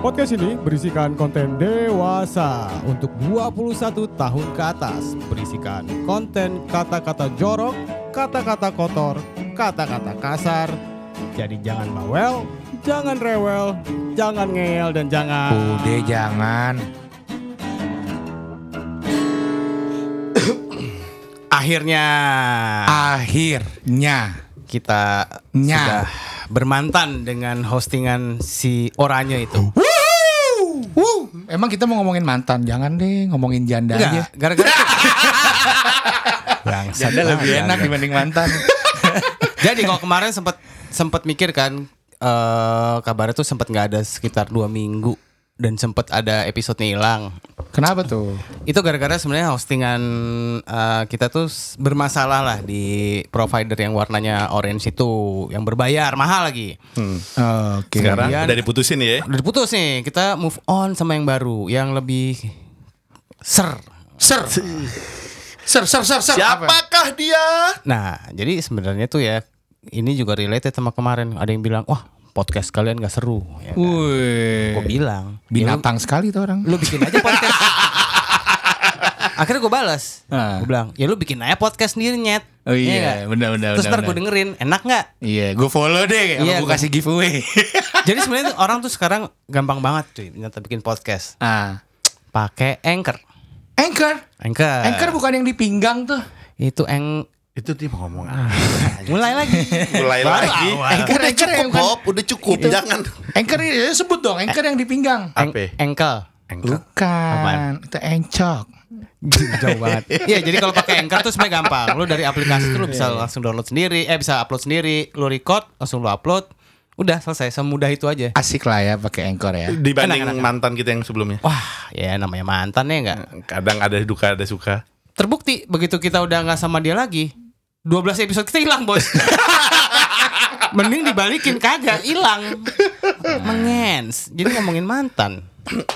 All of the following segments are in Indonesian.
Podcast ini berisikan konten dewasa untuk 21 tahun ke atas. Berisikan konten kata-kata jorok, kata-kata kotor, kata-kata kasar. Jadi jangan bawel, jangan rewel, jangan ngeyel dan jangan Udah jangan. Akhirnya Akhirnya. kita Nya. sudah bermantan dengan hostingan si Oranye itu. Wuh. Emang kita mau ngomongin mantan, jangan deh ngomongin janda aja. Enggak, gara-gara Janda lebih enak dibanding mantan. Jadi kalau kemarin sempat sempat mikir kan eh kabarnya tuh sempat nggak ada sekitar dua minggu dan sempat ada episodenya hilang. Kenapa tuh? Itu gara-gara sebenarnya hostingan eh, kita tuh bermasalah lah di provider yang warnanya orange itu yang berbayar mahal lagi. Oke. Sekarang Kemudian- udah diputusin ya. Udah diputus nih, kita move on sama yang baru yang lebih ser. Ser. Ser, ser, ser, ser. Apa? Siapakah dia? Nah, jadi sebenarnya tuh ya ini juga related sama kemarin. Ada yang bilang, "Wah, podcast kalian gak seru." Ya kan? Wih. Gue bilang, Binatang sekali tuh orang. "Ya, lu, bikin aja podcast. Akhirnya gue balas. Ah. Gue bilang, "Ya lu bikin aja podcast sendiri, nyet." Oh Iya nggak? benar benar Terus ntar gue dengerin, enak nggak? Iya, gue follow deh, Iya, gue gua- kasih giveaway. Jadi sebenarnya orang tuh sekarang gampang banget cuy, ternyata bikin podcast. ah, Pakai Anchor. Anchor. Anchor. Anchor bukan yang di pinggang tuh. Itu eng Itu mau ngomong apa? mulai lagi. Mulai Baru lagi. awal. Anchor, Udah Anchor cukup, bukan- Bob. Udah cukup. Jangan. Anchor ya sebut dong, Anchor yang di pinggang. Apa? Engkel. Engkau. Bukan, itu encok. Jauh banget. Iya, jadi kalau pakai Anchor tuh sebenarnya gampang. Lu dari aplikasi tuh lu bisa langsung download sendiri, eh bisa upload sendiri, lu record, langsung lu upload. Udah selesai, semudah itu aja. Asik lah ya pakai Anchor ya. Dibanding Enak, enak, enak. mantan kita yang sebelumnya. Wah, ya namanya mantan ya enggak. Kadang ada duka, ada suka. Terbukti begitu kita udah nggak sama dia lagi, 12 episode kita hilang, Bos. Mending dibalikin kagak, hilang. Mengens. Jadi ngomongin mantan.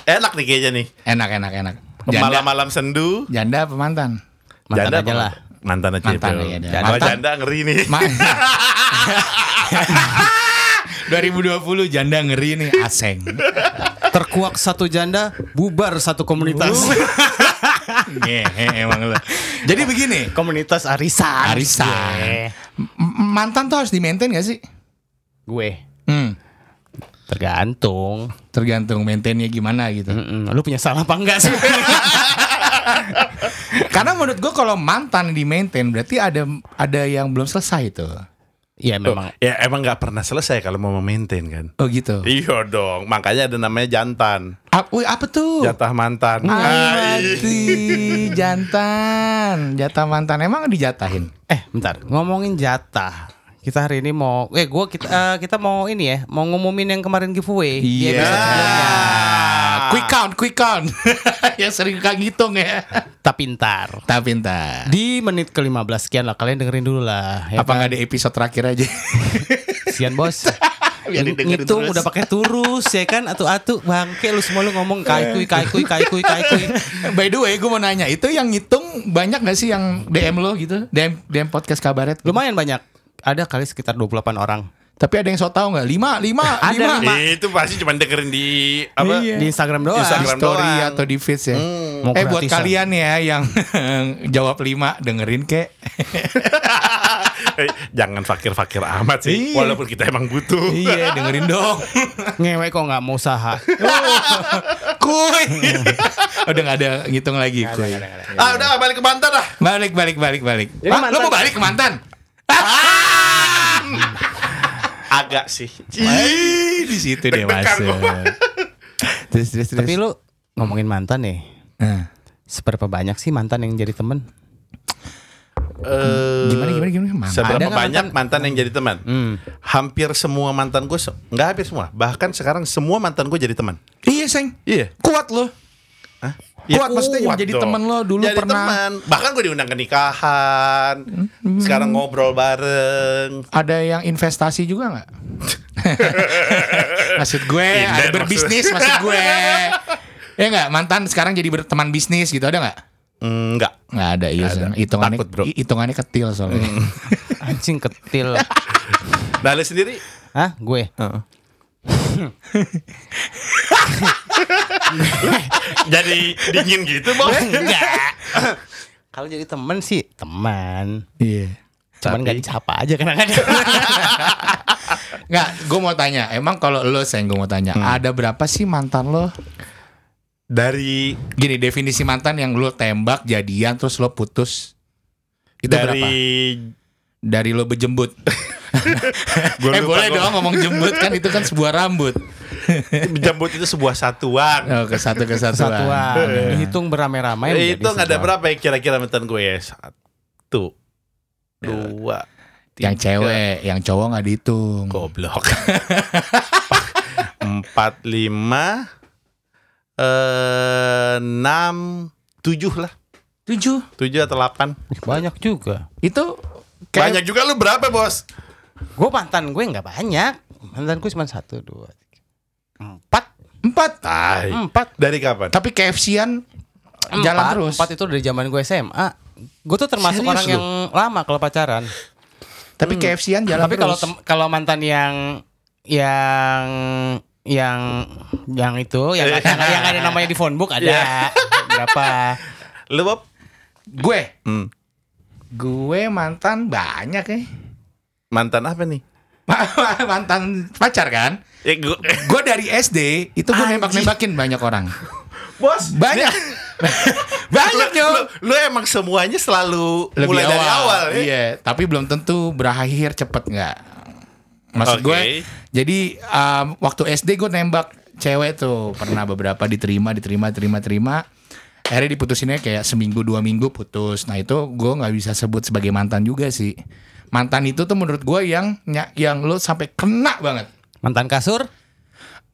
Enak nih kayaknya nih. Enak, enak, enak. Janda, Malam-malam sendu. janda apa mantan? Mantan Janda aja lah. Mantan aja. Mantan aja deh. Kalau Mantan. janda ngeri nih. Ma 2020 janda ngeri nih aseng. Terkuak satu janda, bubar satu komunitas. Ngehe emang lu. Jadi begini, komunitas arisan. arisan. Gue. M- mantan tuh harus di maintain gak sih? Gue. Hmm, Tergantung. tergantung maintainnya gimana gitu. Mm-mm. Lu punya salah apa enggak sih? Karena menurut gua kalau mantan di maintain berarti ada ada yang belum selesai tuh. Iya memang. Ya emang nggak pernah selesai kalau mau memaintain kan. Oh gitu. Iya dong. Makanya ada namanya jantan. Ap- wih, apa tuh? Jatah mantan. Ah, Ah, Mati jantan, jatah mantan emang dijatahin. Eh, bentar. Ngomongin jatah. Kita hari ini mau eh gua kita eh, kita mau ini ya, mau ngumumin yang kemarin giveaway Iya. sebelumnya. Quick count, quick count. yang sering kak ngitung ya. Tapi ntar. Tapi entar. Di menit ke-15 sekian lah kalian dengerin dulu lah. ya Apa kan? nggak ada episode terakhir aja? Sian bos. Biar Ngitung terus. udah pakai turus ya kan atau atu bangke lu semua lu ngomong kaikui kaikui kaikui kaikui. By the way, gue mau nanya, itu yang ngitung banyak gak sih yang DM lo gitu? DM DM podcast kabaret. Lumayan banyak. Ada kali sekitar 28 orang. Tapi ada yang so tau nggak? Lima, lima, Ada lima. lima. Itu pasti cuma dengerin di apa? Iya. Di Instagram doang. Di Instagram story doang. atau di feeds ya. Mau eh buat kalian ya yang jawab lima dengerin kek. Eh, Jangan fakir-fakir amat sih. Iya. Walaupun kita emang butuh. iya dengerin dong. Ngewe kok nggak mau usaha. Kuy. Udah nggak ada ngitung lagi kuy. Ah udah balik ke mantan dah. Balik balik balik balik. Jadi lo mantan- mau balik ke mantan? Agak sih. Ih, di situ dia masuk. Terus terus terus. Tapi lu ngomongin mantan nih. Nah, Seberapa banyak sih mantan yang jadi temen? Eh, gimana gimana gimana? Mantan. Seberapa Ada banyak mantan? yang jadi teman? Hmm. Hampir semua mantan gue, nggak hampir semua. Bahkan sekarang semua mantan gue jadi teman. Iya, Seng. Iya. Kuat lo. Hah? Kuat, maksudnya yang jadi temen lo dulu jadi pernah. teman. Bahkan gue diundang ke nikahan. Sekarang ngobrol bareng. Ada yang investasi juga nggak? maksud gue, Inden ada berbisnis maksud gue. Ya nggak mantan sekarang jadi berteman bisnis gitu ada nggak? Enggak. Nggak ada iya. Nggak ada. Sen. Hitungannya Takut, bro. hi- hitungannya kecil soalnya. Anjing ketil. Nah, lu sendiri Hah, gue. Heeh. Jadi dingin gitu, Bos. Enggak. Kalau jadi teman sih teman. Iya. Cuman Tapi- nggak disapa aja kadang-kadang. Nggak, gue mau tanya. Emang kalau lo sayang gue mau tanya, ada berapa sih mantan lo? Dari Gini definisi mantan yang lo tembak jadian terus lo putus. Itu dari berapa? Dari lo berjembut. Eh boleh gua- dong ngomong jembut kan itu kan sebuah rambut. jambut itu sebuah satuan. Oh, ke satu kesatuan. Satuan. Dihitung beramai-ramai. itu nggak ada satuan. berapa ya kira-kira mantan gue ya? Satu, dua, Yang tiga, cewek, yang cowok nggak dihitung. Goblok. Empat, lima, eh, enam, tujuh lah. Tujuh. Tujuh atau delapan. Banyak juga. Itu kayak Banyak juga lu berapa bos? Gue mantan gue nggak banyak. Mantan gue cuma satu, dua, tiga, empat, empat. Tai. empat. Dari kapan? Tapi KFC-an jalan terus. Empat itu dari zaman gue SMA. Gue tuh termasuk Serius orang lu? yang lama kalau pacaran. Tapi KFC-an jalan Tapi kalau terus. tem- kalau mantan yang yang yang yang itu yang, yang, yang ada namanya di phonebook ada Iya. berapa? Lu Bob? gue, Hmm. gue mantan banyak ya. Mantan apa nih? mantan pacar kan? Ya, gue, dari SD itu gue nembak-nembakin banyak orang. bos, Banyak. banyak lu, yo. lu emang semuanya selalu Lebih mulai dari awal ya? Iya, tapi belum tentu berakhir cepet nggak. Maksud Oke. gue, jadi um, waktu SD gue nembak cewek tuh pernah beberapa diterima, diterima, terima, terima. Akhirnya diputusinnya kayak seminggu dua minggu putus. Nah itu gue nggak bisa sebut sebagai mantan juga sih. Mantan itu tuh menurut gue yang yang lo sampai kena banget. Mantan kasur?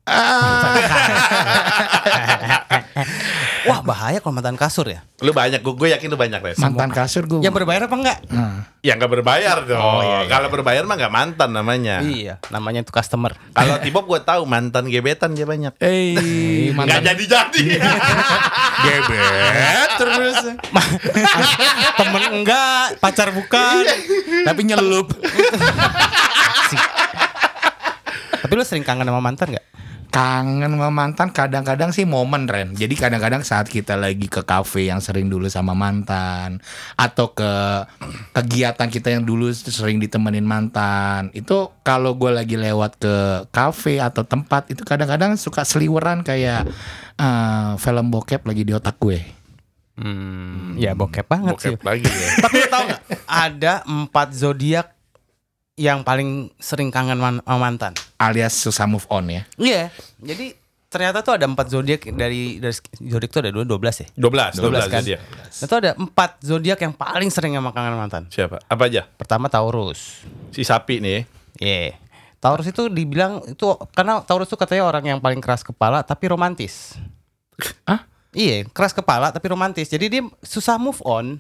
Ah, Wah bahaya kalau mantan kasur ya. Lu banyak, gue, gue yakin lu banyak Res. mantan kasur gue. Yang berbayar apa enggak? Nah, Ya nggak berbayar dong. Oh, iya, iya. Kalau berbayar mah nggak mantan namanya. Iya, namanya itu customer. Kalau Tibop gue tahu mantan gebetan dia banyak. eh mantan jadi-jadi. gebet terus. Temen enggak, pacar bukan. Tapi nyelup. Tapi lu sering kangen sama mantan enggak? Kangen sama mantan kadang-kadang sih momen Ren jadi kadang-kadang saat kita lagi ke kafe yang sering dulu sama mantan atau ke kegiatan kita yang dulu sering ditemenin mantan itu kalau gue lagi lewat ke kafe atau tempat itu kadang-kadang suka seliweran kayak eh, film bokep lagi di otak gue Hmm, ya bokep banget sih. Bokep lagi ya. Tapi lu tahu nggak? Ada empat zodiak yang paling sering kangen man- mantan. alias susah move on ya Iya. Jadi ternyata tuh ada empat zodiak dari dari zodiak tuh ada dua dua belas ya. 12, 12, 12 kan? dia. Nah, tuh ada empat zodiak yang paling sering sama kangen mantan. Siapa? Apa aja? Pertama Taurus. Si sapi nih. Iya. Taurus itu dibilang itu karena Taurus itu katanya orang yang paling keras kepala tapi romantis. Hah? Iya, keras kepala tapi romantis. Jadi dia susah move on.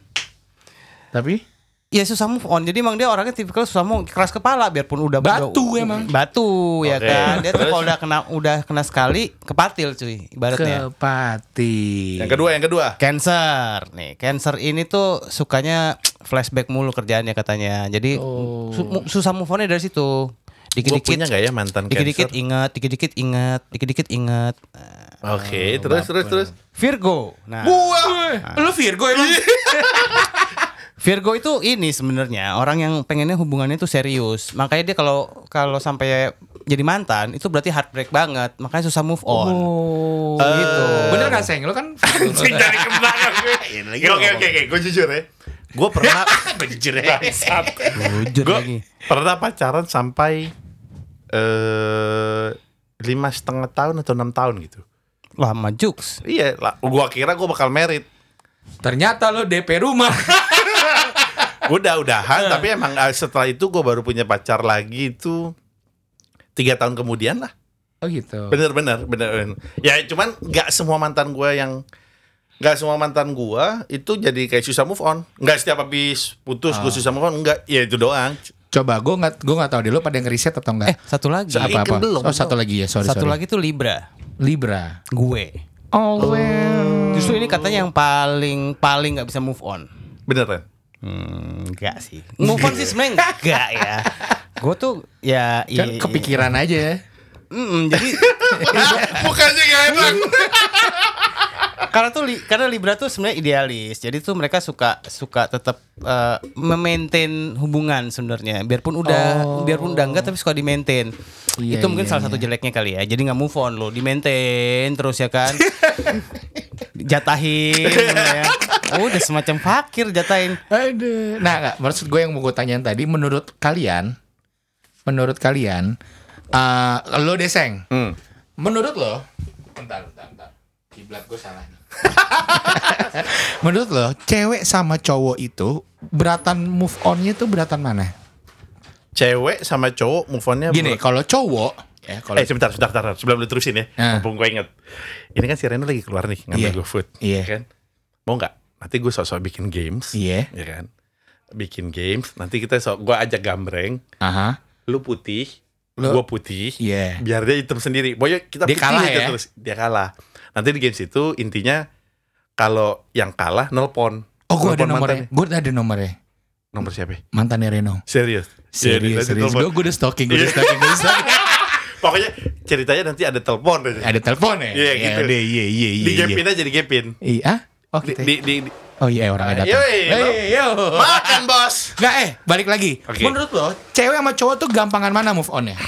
tapi Iya susah move on. Jadi emang dia orangnya tipikal susah mau keras kepala biarpun udah Batu udah- emang. Batu ya Oke. kan. Dia tuh kalau udah kena udah kena sekali kepatil cuy ibaratnya. kepati Yang kedua, yang kedua. Cancer nih, cancer ini tuh sukanya flashback mulu kerjaannya katanya. Jadi Oh. su- susah move onnya dari situ. Gue punya Dikit-dikit, gak ya mantan dikit-dikit cancer? ingat, dikit-dikit ingat, dikit-dikit ingat. Oke, terus, terus, terus. Virgo. Nah, Gua, lu Virgo emang? Virgo itu ini sebenarnya orang yang pengennya hubungannya itu serius. Makanya dia kalau kalau sampai jadi mantan itu berarti heartbreak banget. Makanya susah move on. Oh, gitu. Bener gak Seng? Lu kan Anjing dari ke belakang gue. Oke, oke, oke. Gue jujur ya. Gue pernah jujur ya. Jujur lagi. pernah pacaran sampai eh lima setengah tahun atau enam tahun gitu. Lama Jux. Iya, lah. Gua kira gue bakal merit. Ternyata lo DP rumah. Udah udahan, tapi emang eh, setelah itu gue baru punya pacar lagi itu tiga tahun kemudian lah. Oh gitu. Bener bener bener. bener. Ya cuman nggak semua mantan gue yang nggak semua mantan gue itu jadi kayak susah move on. Nggak setiap habis putus gue susah move on. Enggak, ya itu doang. Coba gue nggak gue nggak tahu deh lo pada ngeriset atau Eh, enggak? satu lagi. apa apa? belum, oh satu lagi ya sorry Satu sorry. lagi tuh Libra. Libra. Gue. Oh well. Justru ini katanya yang paling paling nggak bisa move on. Bener kan? Hmm, enggak sih. Move on sih sebenarnya enggak ya. Gue tuh ya Kan i- kepikiran aja. Mm-mm, jadi Mukanya gak enak. karena tuh li- karena Libra tuh sebenarnya idealis. Jadi tuh mereka suka suka tetap eh, memaintain hubungan sebenarnya. Biarpun udah Oh. biarpun udah enggak tapi suka di maintain. Iya, itu mungkin iya, salah satu jeleknya kali ya. Jadi nggak move on lo, di maintain terus ya kan. jatahin ya. Oh, udah semacam fakir jatahin. Aduh. Nah, nggak, maksud gue yang mau gue tanyain tadi, menurut kalian, menurut kalian, eh lo deseng, Hmm. menurut lo, bentar, bentar, bentar, kiblat gue salah nih. menurut lo, cewek sama cowok itu beratan move onnya tuh beratan mana? Cewek sama cowok move onnya Gini, menurut- kalau cowok, ya kalau Eh sebentar, sebentar, sebentar. Sebelum lu terusin ya. Ah. Mumpung gue inget. Ini kan si Reno lagi keluar nih ngambil Iya. GoFood. Iya. Kan? Mau nggak? Nanti gue sok-sok bikin games. Iya. Ya kan? Bikin games. Nanti kita sok gue ajak gambreng. aha, Lu putih. Lu- Gue putih. Iya. Biar dia hitam sendiri. Pokoknya kita Dia putih kalah aja ya? terus. Dia kalah. Nanti di games itu intinya kalau yang kalah nelpon. Oh, gue ada nomornya, gue ada nomornya, Nomor siapa? mantannya Reno. Serius. Serius, serius. telepon. Gue udah stalking, gue udah Iya. stalking, gue udah stalking. Pokoknya ceritanya nanti ada telepon aja. Ada telepon ya? Iya, Ya, gitu. Iya, iya, iya. Di iya. aja di gapin. Iya. Oh, Di, kita- di, di, di- oh iya orangnya datang. Yoi, yo. Makan bos. Nggak eh, balik lagi. Oke. Menurut lo, cewek sama cowok tuh gampangan mana move on ya?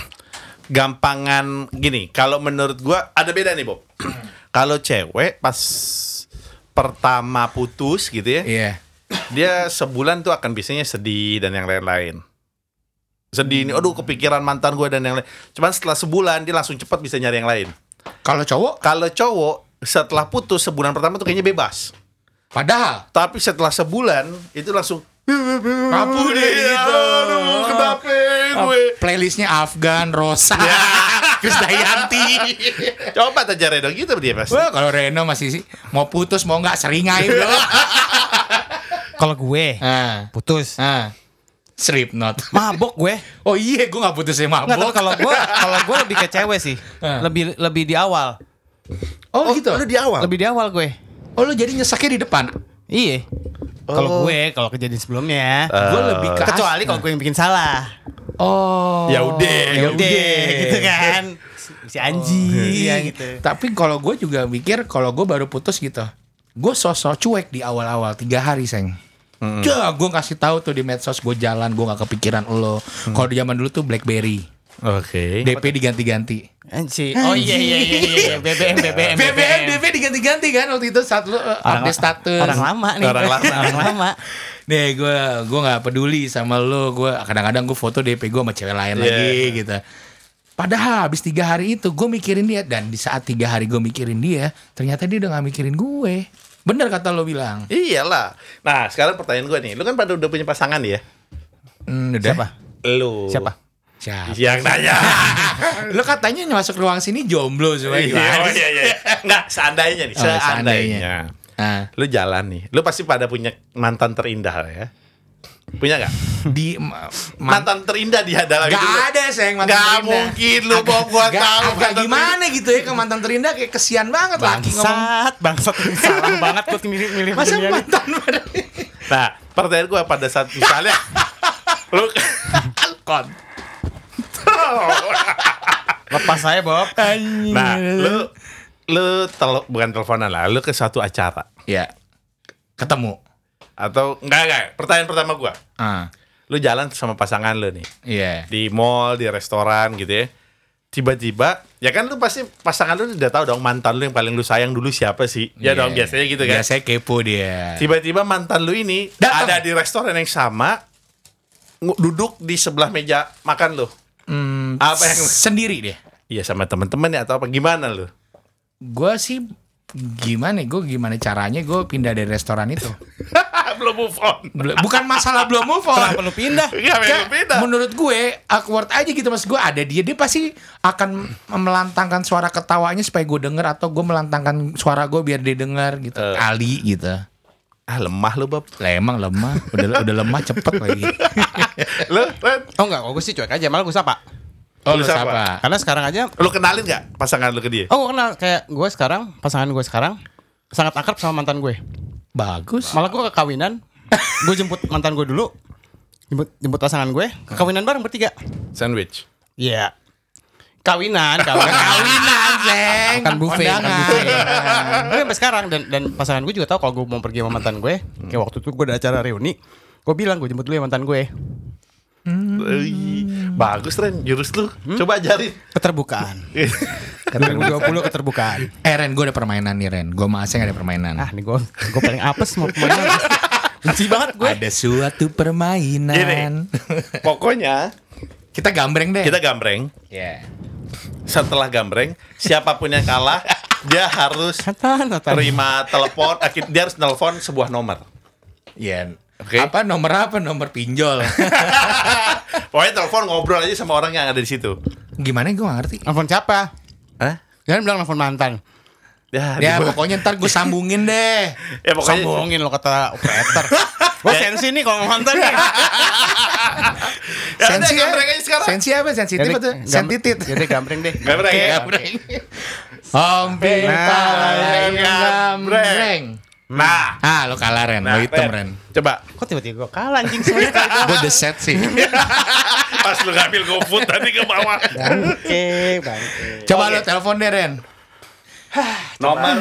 Gampangan gini, kalau menurut gua ada beda nih, Bob. kalau cewek pas pertama putus gitu ya, Iya. dia sebulan tuh akan biasanya sedih dan yang lain-lain. Sedih ini, aduh kepikiran mantan gua dan yang lain. Cuman setelah sebulan dia langsung cepat bisa nyari yang lain. Kalau cowok, Kalau cowok setelah putus sebulan pertama tuh kayaknya bebas. padahal Tapi setelah sebulan itu langsung Rapuh deh Iya, gitu. Aduh, kenapa gue? playlistnya Afgan, Rosa, Krisdayanti. Coba aja Reno gitu dia pasti. Wah, kalau Reno masih sih mau putus mau nggak seringai bro. Kalau gue ah, putus, ah. Slipknot. mabok gue. Oh iya, gue nggak putus ya Nggak tahu mabok. kalau gue kalau gue lebih ke cewek sih. Ah. Lebih lebih di awal. Oh, gitu. Lu di awal. Lebih di awal gue. Oh lu jadi nyesaknya di depan. Iya. Kalau gue kalau kejadian sebelumnya gue lebih ke kecuali kalau gue yang bikin salah. Oh. Ya udah, Ya udah gitu kan. Si anjing Iya gitu. Tapi kalau gue juga mikir kalau gue baru putus gitu, gue sosok cuek di awal-awal tiga hari seng. Ya, gue kasih tahu tuh di medsos gue jalan, gue nggak kepikiran lo. Kalau di zaman dulu tuh BlackBerry, Oke. DP diganti-ganti. Anjing. Oh iya iya iya iya BBM BBM BBM, DP diganti-ganti kan waktu itu saat lu uh, Orang, update status. orang lama nih. Orang lama. orang lama. Nih gue gue nggak peduli sama lo, gue kadang-kadang gue foto DP gue sama cewek lain Iya. lagi gitu. Padahal habis tiga hari itu gue mikirin dia dan di saat tiga hari gue mikirin dia, ternyata dia udah gak mikirin gue. Bener kata lo bilang. Iyalah. Nah, sekarang pertanyaan gue nih, lu kan pada udah punya pasangan ya? Hmm, udah. Siapa? Lu. Siapa? Siapa? Yang nanya. lo katanya masuk ruang sini jomblo semua Iya, gimana? oh, iya, iya. Nggak, seandainya nih, Oh, seandainya. seandainya. Ah, Lu jalan nih, lu pasti pada punya mantan terindah ya? Punya nggak? di ma- man- Mantan terindah di dalam Gak hidup ada sayang mantan Nggak terindah. mungkin lu mau gua Agak- tahu agak gimana gitu ya ke mantan terindah kayak kesian banget laki ngomong. Bangsat, bangsat salah banget gue milih-milih Masa beginian. mantan Nah, pertanyaan gue pada saat misalnya lu kon. Lepas saya, Bob. Nah, lu lu tel- bukan teleponan lah, lu ke suatu acara Ya. Ketemu. atau enggak enggak. Pertanyaan pertama gua, Ah. lu jalan sama pasangan lu nih Iya. di mall, di restoran gitu ya. Tiba-tiba, ya kan lu pasti pasangan lu udah tahu dong mantan lu yang paling lu sayang dulu siapa sih? Ya Iya. dong biasanya gitu kan. Biasanya kepo dia. Tiba-tiba mantan lu ini Datang. ada di restoran yang sama duduk di sebelah meja makan lu. Hmm, Apa yang- sendiri dia? Iya sama temen-temen ya atau apa gimana lu? Gue sih gimana? Gue gimana caranya gue pindah dari restoran itu? Belum move on. Bukan masalah belum move on. Kenapa lu pindah? Iya, Kayak memang beda. menurut gue awkward aja gitu mas gue ada dia dia pasti akan melantangkan suara ketawanya supaya gue denger atau gue melantangkan suara gue biar dia denger gitu Eh. kali gitu Ah lemah lu Bob. lah emang lemah udah udah lemah cepet lagi lu, Oh enggak, gue sih cuek aja, malah gue sapa. oh Lu siapa? siapa Karena sekarang aja lu kenalin gak pasangan lu ke dia? Oh, gue kenal kayak gue sekarang, pasangan gue sekarang sangat akrab sama mantan gue. bagus Malah gue ke kawinan, gue jemput mantan gue dulu. jemput jemput pasangan gue ke kawinan bareng bertiga. Sandwich. Iya. Kawinan, kawinan, Kawinan, Seng. Bukan buffet, bukan Kondangan. buffet. Tapi sampai sekarang dan dan pasangan gue juga tahu kalau gue mau pergi sama mantan gue. Kayak waktu itu gue ada acara reuni, gue bilang gue jemput dulu ya mantan gue. Ih, Bagus Ren, jurus lu. Coba ajarin. Keterbukaan. 2020 keterbukaan. Eh Ren, gue ada permainan nih Ren. Gue sama Aseng ada permainan. Ah, nih gue gue paling apes mau ke mana? Benci banget gue. Ada suatu permainan. Pokoknya kita gambreng deh. kita gambreng. Ya. Setelah gambreng, siapa pun yang kalah, dia harus terima telepon. akid- Dia harus nelpon sebuah nomor. Iya. Oke. Apa nomor apa? Nomor pinjol. Pokoknya telepon ngobrol aja sama orang yang ada di situ. Gimana gue gak ngerti. Nelfon siapa? Hah? Jangan bilang nelfon mantan. Ya, Ya pokoknya ntar gue sambungin deh. ya pokoknya Sambungin lo kata operator. Gue sensi nih kalau mantan nih. Ya Sensi gambreng aja sekarang. Sensi apa? Sensitif atau sentitit? Yaudah gambreng deh. Gambreng ya. Gambreng. Om Pita yang gambreng. Nah, Ah lo kalah Ren, lo nah hitam Ren. Coba Kok tiba-tiba gue kalah anjing semua sekali Gue the set sih. pas lu ngambil GoFood tadi ke bawah. Bangke, bangke. Coba lo telepon deh Ren. Nomor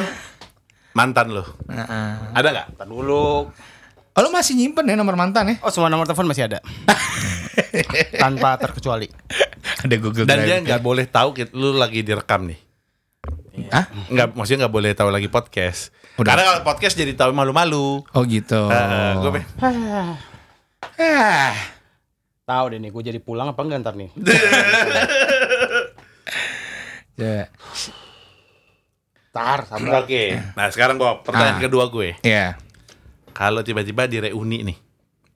mantan lu. Ada nggak? Ntar dulu. Oh lo masih nyimpen ya nomor mantan ya? Oh semua nomor telepon masih ada. Tanpa terkecuali. Ada Google Dan dia nggak boleh tahu lu lagi direkam nih. Hah? Nggak, maksudnya nggak boleh tahu lagi podcast. Udah. Karena kalau podcast jadi tahu malu-malu. Oh gitu. Eh, gue Ah. Tahu deh nih gue jadi pulang apa enggak ntar nih. Ya. Tar, sabar. Oke. Nah sekarang Bob, pertanyaan Ah. kedua gue. Ya. Kalau tiba-tiba di reuni nih,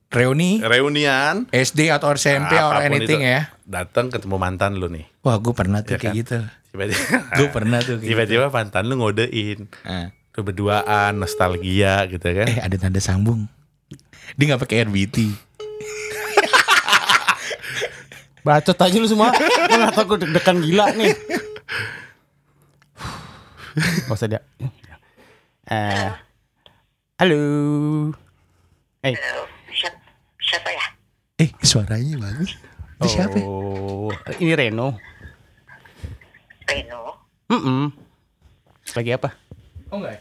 Reuni reunian, SD atau SMP or apa pun anything itu, ya. Datang ketemu mantan lu nih. Wah, gue pernah tuh Ya kayak kan? gitu. Tiba-tiba, Gue pernah tuh kayak tiba-tiba mantan lu ngodein. gitu. Ah. Lu berduaan, nostalgia gitu kan. Eh, ada tanda sambung. Dia nggak pakai RBT. Bacot aja lu semua. Gue gak tau gue deg-degan gila nih. Gak usah dia. Eh, halo. Eh, Halo, siapa, siapa ya? Eh, suaranya bagus. Itu siapa? ya? oh, ini Reno. Reno, Mm Lagi apa? Oh enggak.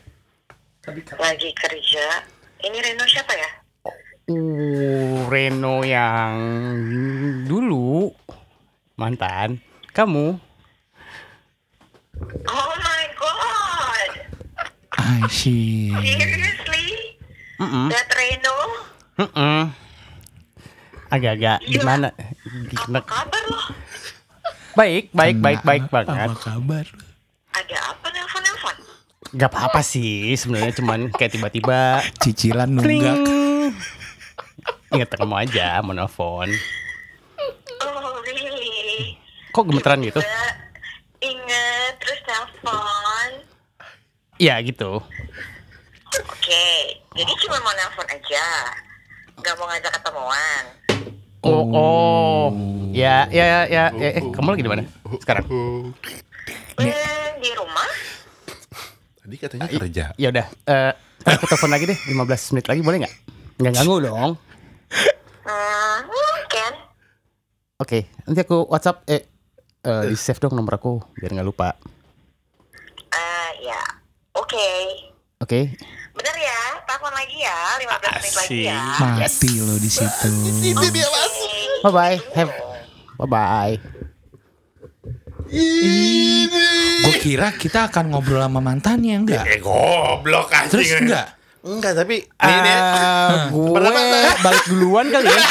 lagi kerja. Ini Reno siapa ya? Uh, Reno yang dulu mantan kamu. Oh my god, I see. seriously? Mm Reno? Mm Agak-agak Iya. gimana? Apa Gimana? kabar lo? Baik, baik, baik, baik banget. Apa kabar? Ada apa nelfon-nelfon? Gak apa-apa sih sebenarnya cuman kayak tiba-tiba Cicilan nunggak. Ingat kamu aja mau nelfon. Oh really? Kok gemeteran gitu? Ingat terus nelfon. Iya gitu. Oke, jadi cuma mau nelfon aja. Gak mau ngajak ketemuan. Oh, oh. Ya, ya, ya, ya. Eh, kamu lagi di mana sekarang? Hmm, di rumah? Tadi katanya kerja. Ya udah, eh aku telepon lagi deh 15 menit lagi boleh nggak? Nggak ganggu dong. Hmm, mungkin. Oke, nanti aku WhatsApp eh eh, di save dong nomor aku biar nggak lupa. Eh, ya, oke. Oke. Bener ya, telepon lagi ya, 15 menit lagi ya. Mati lo di situ. Ini dia Bye bye. Have bye bye. Gue kira kita akan ngobrol sama mantannya enggak? Eh goblok anjing. Terus enggak? Enggak, tapi ini nih. Ah, gue balik duluan kali ya.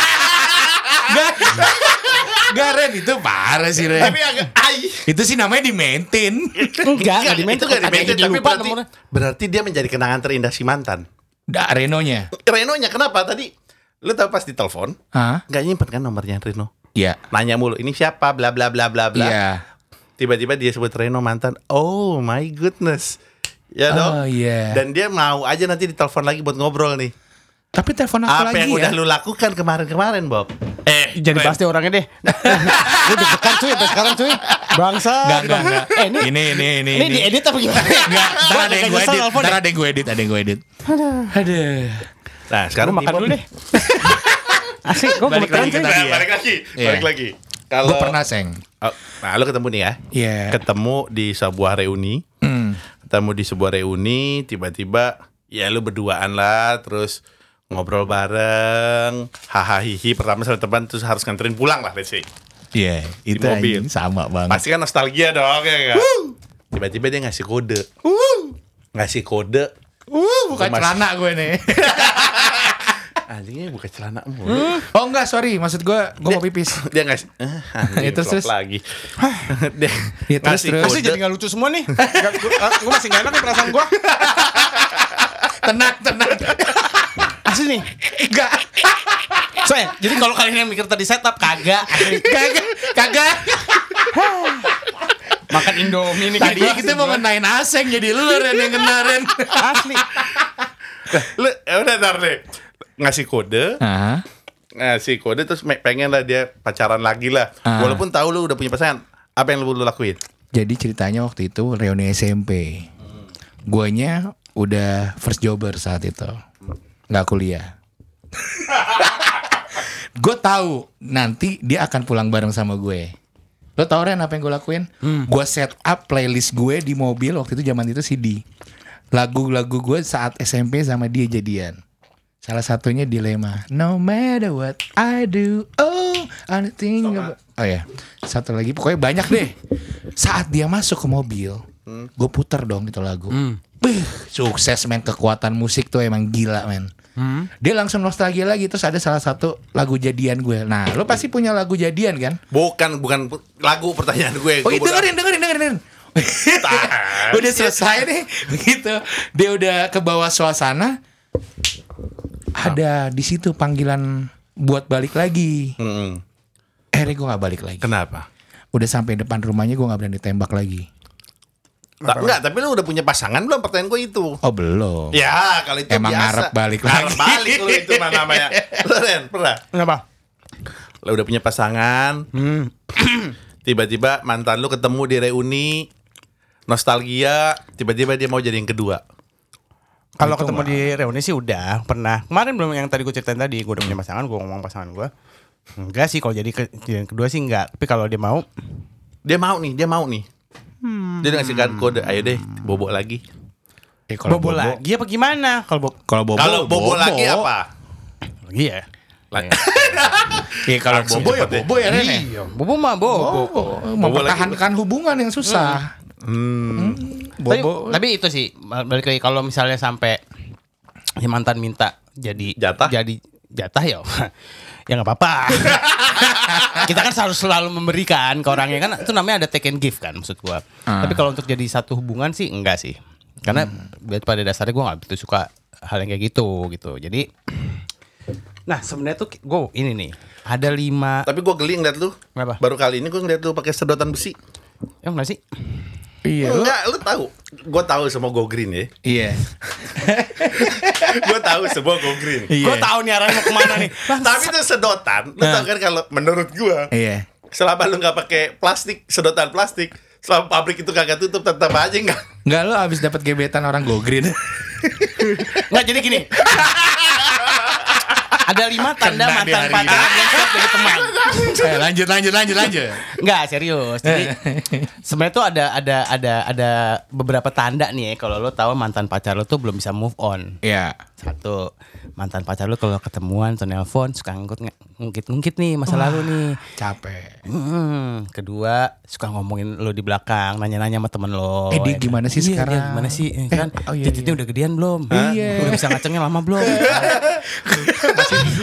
Enggak Ren itu parah sih Ren. Tapi agak ai. Itu sih namanya di maintain. Enggak, enggak di itu enggak di maintain, tapi berarti, berarti dia menjadi kenangan terindah si mantan. Nggak Renonya. Renonya kenapa tadi? Lu tahu pas ditelepon, Hah? nggak nyimpen kan nomornya Reno? Iya. Nanya mulu, ini siapa? Bla bla bla bla bla. Iya. Tiba-tiba dia sebut Reno mantan. Oh my goodness. Ya dong. Oh iya. Dan dia mau aja nanti ditelepon lagi buat ngobrol nih. Tapi telepon aku Apa lagi yang ya. udah lu lakukan kemarin-kemarin, Bob? Eh, Jadi bahas deh orangnya deh. Gue deg-degan cuy sampai sekarang cuy. Bangsa. Enggak, enggak, enggak. Eh, ini Ini, ini, ini. ini diedit apa gimana? Enggak, ntar ada yang gue edit. nelfon Ntar deh. ada yang gue edit, ada yang gue edit. Aduh. Aduh. Nah, sekarang makan dulu deh. Asli, gue Balik lagi ke tadi ya. balik lagi, balik lagi. Kalau Gue pernah seng. Oh, nah, lu ketemu nih ya. Iya. Ketemu di sebuah reuni. Hmm. Ketemu di sebuah reuni, tiba-tiba ya lu berduaan lah, terus ngobrol bareng, hahaha hihi pertama sama teman terus harus nganterin pulang lah let's say. Iya, itu mobil. anjing sama banget. Pasti kan nostalgia dong ya kan. Tiba-tiba dia ngasih kode. Ngasih kode. Uh, bukan Mas- celana gue nih. Anjingnya buka celana mulu. oh enggak, sorry. Maksud gue, gue mau pipis. Dia ngasih eh, anjing, Itu terus. lagi. dia Ya, terus, ngasih terus. Kode. jadi gak lucu semua nih. Gue masih gak enak nih perasaan gue. tenang, tenang. Asli nih. Enggak. Soalnya, jadi kalau kalian yang mikir tadi setup kagak. Kagak, kagak. Makan Indomie nih. Tadinya kita mau ngenain aseng jadi lu Ren yang kena Ren. Asli. Lu ya udah ntar deh. Ngasih kode, ngasih kode terus pengen lah dia pacaran lagi lah. Ah. Walaupun tahu lu udah punya pasangan. Apa yang lu, lu lakuin? Jadi ceritanya waktu itu reuni SMP. Guanya udah first jobber saat itu. nggak kuliah. gue tahu nanti dia akan pulang bareng sama gue. Lo tau Ren apa yang gue lakuin? Gue set up playlist gue di mobil waktu itu zaman itu CD. Lagu-lagu gue saat SMP sama dia jadian. Salah satunya dilema. No matter what I do, oh, I think about... Oh ya, satu lagi pokoknya banyak deh. Saat dia masuk ke mobil, gue puter dong itu lagu. Beuh, sukses men kekuatan musik tuh emang gila men. Dia langsung nostalgia lagi terus ada salah satu lagu jadian gue. Nah, lo pasti punya lagu jadian kan? Bukan bukan lagu pertanyaan gue. Oh, Gue dengerin, dengerin, dengerin, udah selesai nih, begitu. Dia udah ke bawah suasana. Ada di situ panggilan buat balik lagi. Mm-mm. Akhirnya gue gak balik lagi. Kenapa? Udah sampai depan rumahnya gue gak berani tembak lagi. Ta- enggak, tapi lu udah punya pasangan belum? Pertanyaan gue itu. Oh belum. Ya, kalau itu Emang biasa. ngarep balik Ngarep lagi. balik lu itu mana namanya. Lu Ren, pernah? Kenapa? Lu udah punya pasangan. Hmm. Tiba-tiba mantan lu ketemu di reuni. Nostalgia, tiba-tiba dia mau jadi yang kedua. Kalau ketemu di reuni sih udah pernah. Kemarin belum yang tadi gue ceritain tadi, gue udah punya pasangan, gue ngomong pasangan gue. Enggak sih kalau jadi ke, yang kedua sih enggak. Tapi kalau dia mau, Dia mau nih, dia mau nih. Hmm. Dia udah ngasih kan kode, ayo deh, bobo lagi. Eh, kalau bobo, lagi apa gimana? Kalau bobo Kalau bobo, Kalau bobo, lagi apa? lagi ya. La- Iya kalau Langsung bobo ya ya. bobo ya Ren ya? Iya, bobo mah bobo. Oh, mempertahankan hubungan yang susah. Hmm. Tapi, Bobo. tapi itu sih balik lagi kalau misalnya sampai si mantan minta jadi Jatah? jadi jatah ya ya nggak apa-apa kita kan harus selalu memberikan ke orangnya kan itu namanya ada take and give kan maksud gua Ah. tapi kalau untuk jadi satu hubungan sih enggak sih karena pada dasarnya gua nggak begitu suka hal yang kayak gitu gitu jadi nah sebenarnya tuh gue ini nih ada lima Tapi gue geli ngeliat lu. Kenapa? Baru kali ini gue ngeliat lu pakai sedotan besi. ya enggak sih Iya. lu- Enggak, lu tahu. Gue tahu semua go green ya. Iya. gue tahu semua go green. Iya. gue tahu nih arahnya mau ke mana nih Tapi itu sedotan, lu tahu kan kalau menurut gue, Iya. selama lu nggak pakai plastik, sedotan plastik, selama pabrik itu kagak tutup tetap aja enggak. Enggak lo abis dapat gebetan orang go green. Nggak jadi gini. Ada lima tanda Kena mantan hari pacaran yang siap jadi teman. eh, lanjut lanjut lanjut lanjut. Enggak serius. Jadi sebenarnya tuh ada ada ada ada beberapa tanda nih ya kalau lo tahu mantan pacar lo tuh belum bisa move on. Iya. Satu, mantan pacar lo kalau ketemuan atau nelpon suka ngungkit ngungkit ngungkit nih masa lalu nih. Capek. Hmm, kedua suka ngomongin lo di belakang, nanya-nanya sama temen lo. Eh, dia ya kan? gimana sih Iya, sekarang? dia gimana sih? Eh, kan, oh, iya, titiknya udah gedean belum? Iya. Udah bisa ngacengnya lama belum?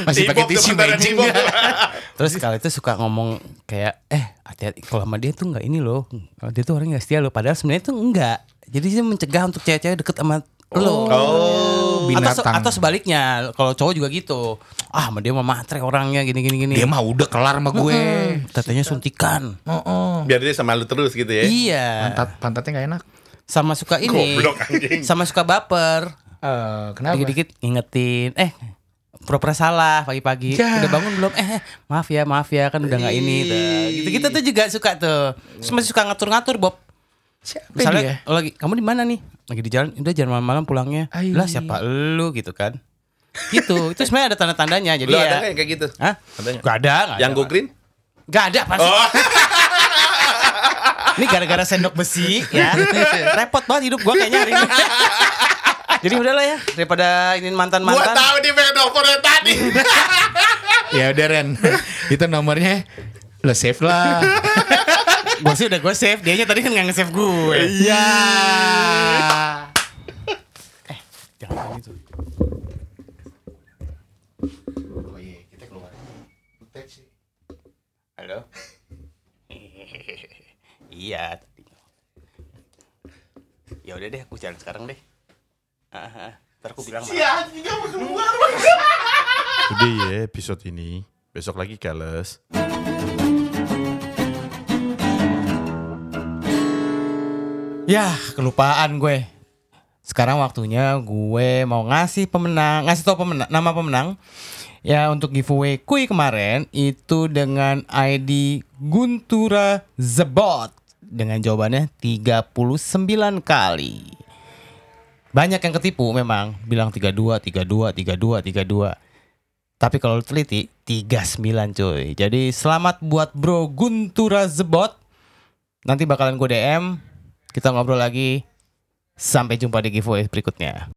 Masih pakai Cibok tuh, tisu nggak? Terus kalau itu suka ngomong kayak eh hati-hati kalau sama dia tuh nggak ini loh. Dia tuh orang nggak setia loh. Padahal sebenarnya tuh enggak. Jadi dia mencegah untuk cewek-cewek deket sama lo. Oh, Atau, se- binatang. atau sebaliknya, kalau cowok juga gitu. Ah, sama dia mah matre orangnya gini gini gini. Dia mah udah kelar sama gue. Tetenya suntikan. Oh, oh. biar dia sama lu terus gitu ya. Iya. Pantat pantatnya nggak enak. Sama suka ini. Goblok, anjing. Sama suka baper. Eh, kenapa? Dikit-dikit ngingetin. Eh, pura-pura salah pagi-pagi. Ya. Udah bangun belum? Eh, eh, maaf ya, maaf ya kan udah nggak ini. tuh. Gitu-gitu tuh juga suka tuh. Terus masih suka ngatur-ngatur, Bob. Siapa Misalnya dia? lagi kamu di mana nih? Lagi di jalan. Udah jangan malam-malam pulangnya. Ai. Lah siapa lu gitu kan? Gitu. Itu sebenarnya ada tanda-tandanya. Jadi Lu ya. ada yang kayak gitu? Hah? Ada nggak? Gak ada, gak Yang ada. go green? Gak ada pasti. Oh, Ini gara-gara sendok besi ya. Repot banget hidup gua kayaknya hari ini. Jadi udahlah ya daripada ini gua mantan-mantan. tahu di pedopornya tadi. Ya udah Ren. Itu nomornya lo save lah. Gue sih udah gue save, dianya tadi kan nggak nge-save gue. Iya. Jangan gitu. Oh iya, kita keluar. Halo. iya tadi. Ya udah deh, aku jalan sekarang deh. Ah, ah. Ntar aku bilang malah. Udah ya episode ini. Besok lagi keles. Ya, kelupaan gue. Sekarang waktunya gue mau ngasih pemenang, ngasih tau pemenang, nama pemenang. Ya untuk giveaway kui kemarin itu dengan ID Guntura Zebot dengan jawabannya 39 kali. Banyak yang ketipu memang bilang 32, 32, 32, 32. Tapi kalau teliti 39 cuy. Jadi selamat buat Bro Guntura Zebot. Nanti bakalan gue DM, kita ngobrol lagi. Sampai jumpa di giveaway berikutnya.